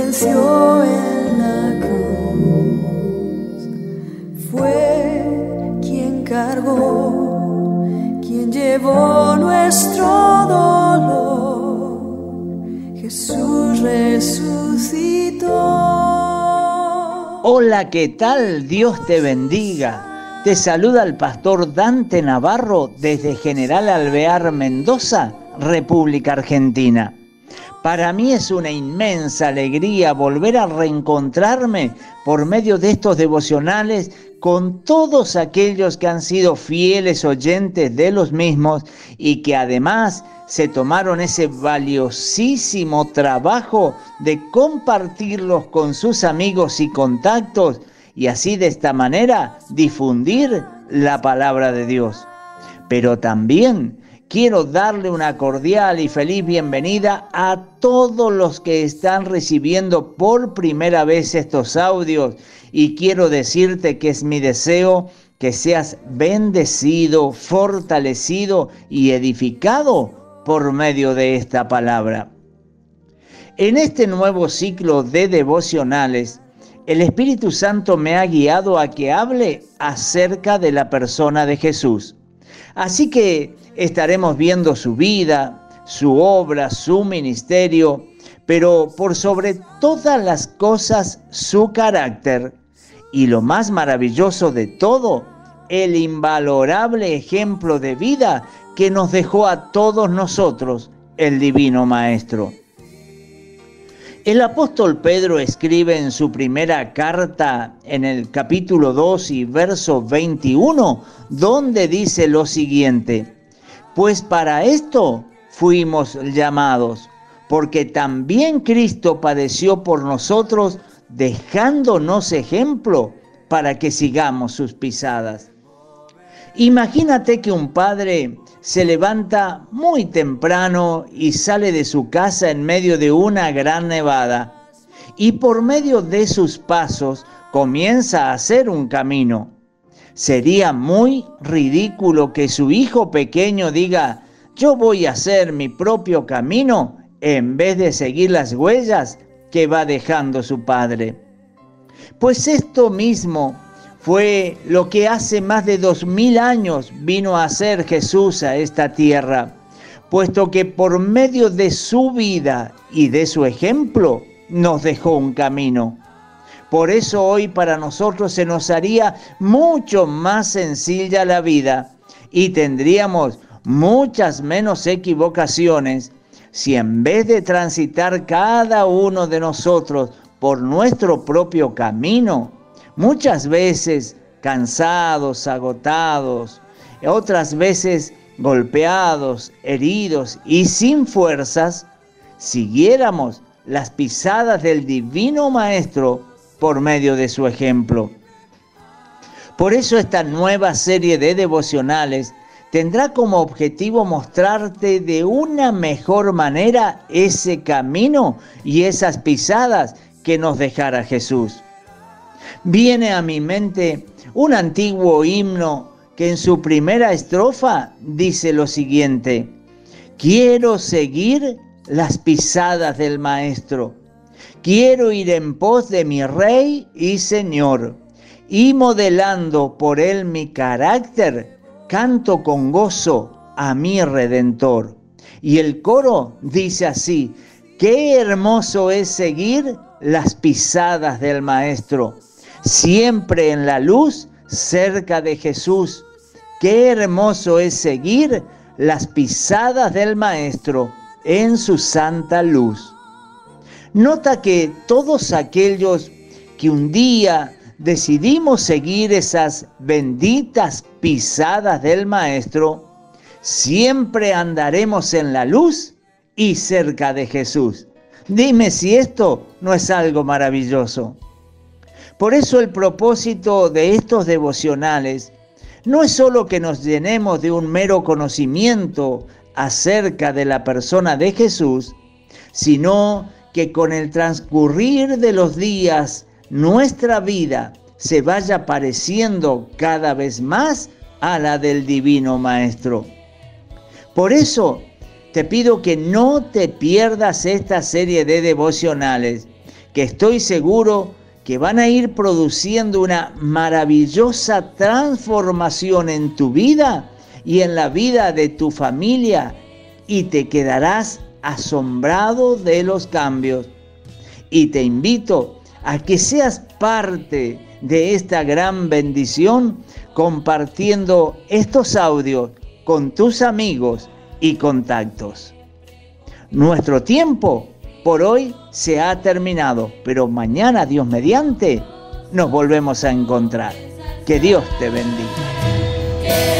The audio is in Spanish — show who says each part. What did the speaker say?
Speaker 1: venció en la cruz. Fue quien cargó, quien llevó nuestro dolor. Jesús resucitó.
Speaker 2: Hola, ¿qué tal? Dios te bendiga. Te saluda el pastor Dante Navarro desde General Alvear, Mendoza, República Argentina. Para mí es una inmensa alegría volver a reencontrarme por medio de estos devocionales con todos aquellos que han sido fieles oyentes de los mismos y que además se tomaron ese valiosísimo trabajo de compartirlos con sus amigos y contactos y así de esta manera difundir la palabra de Dios. Pero también quiero darle una cordial y feliz bienvenida a todos los que están recibiendo por primera vez estos audios y quiero decirte que es mi deseo que seas bendecido, fortalecido y edificado por medio de esta palabra. En este nuevo ciclo de devocionales, el Espíritu Santo me ha guiado a que hable acerca de la persona de Jesús. Así que estaremos viendo su vida, su obra, su ministerio, pero por sobre todas las cosas su carácter y lo más maravilloso de todo, el invalorable ejemplo de vida que nos dejó a todos nosotros el Divino Maestro. El apóstol Pedro escribe en su primera carta en el capítulo 2 y verso 21, donde dice lo siguiente, pues para esto fuimos llamados, porque también Cristo padeció por nosotros, dejándonos ejemplo para que sigamos sus pisadas. Imagínate que un padre se levanta muy temprano y sale de su casa en medio de una gran nevada y por medio de sus pasos comienza a hacer un camino. Sería muy ridículo que su hijo pequeño diga, yo voy a hacer mi propio camino en vez de seguir las huellas que va dejando su padre. Pues esto mismo fue lo que hace más de dos mil años vino a hacer Jesús a esta tierra, puesto que por medio de su vida y de su ejemplo nos dejó un camino. Por eso hoy para nosotros se nos haría mucho más sencilla la vida y tendríamos muchas menos equivocaciones si en vez de transitar cada uno de nosotros por nuestro propio camino, muchas veces cansados, agotados, otras veces golpeados, heridos y sin fuerzas, siguiéramos las pisadas del divino Maestro por medio de su ejemplo. Por eso esta nueva serie de devocionales tendrá como objetivo mostrarte de una mejor manera ese camino y esas pisadas que nos dejara Jesús viene a mi mente un antiguo himno que en su primera estrofa dice lo siguiente, quiero seguir las pisadas del Maestro, quiero ir en pos de mi Rey y Señor, y modelando por él mi carácter, canto con gozo a mi Redentor. Y el coro dice así, qué hermoso es seguir las pisadas del Maestro siempre en la luz, cerca de Jesús. Qué hermoso es seguir las pisadas del Maestro en su santa luz. Nota que todos aquellos que un día decidimos seguir esas benditas pisadas del Maestro, siempre andaremos en la luz y cerca de Jesús. Dime si esto no es algo maravilloso. Por eso el propósito de estos devocionales no es solo que nos llenemos de un mero conocimiento acerca de la persona de Jesús, sino que con el transcurrir de los días nuestra vida se vaya pareciendo cada vez más a la del Divino Maestro. Por eso te pido que no te pierdas esta serie de devocionales que estoy seguro que van a ir produciendo una maravillosa transformación en tu vida y en la vida de tu familia y te quedarás asombrado de los cambios. Y te invito a que seas parte de esta gran bendición compartiendo estos audios con tus amigos y contactos. Nuestro tiempo por hoy se ha terminado, pero mañana, Dios mediante, nos volvemos a encontrar. Que Dios te bendiga.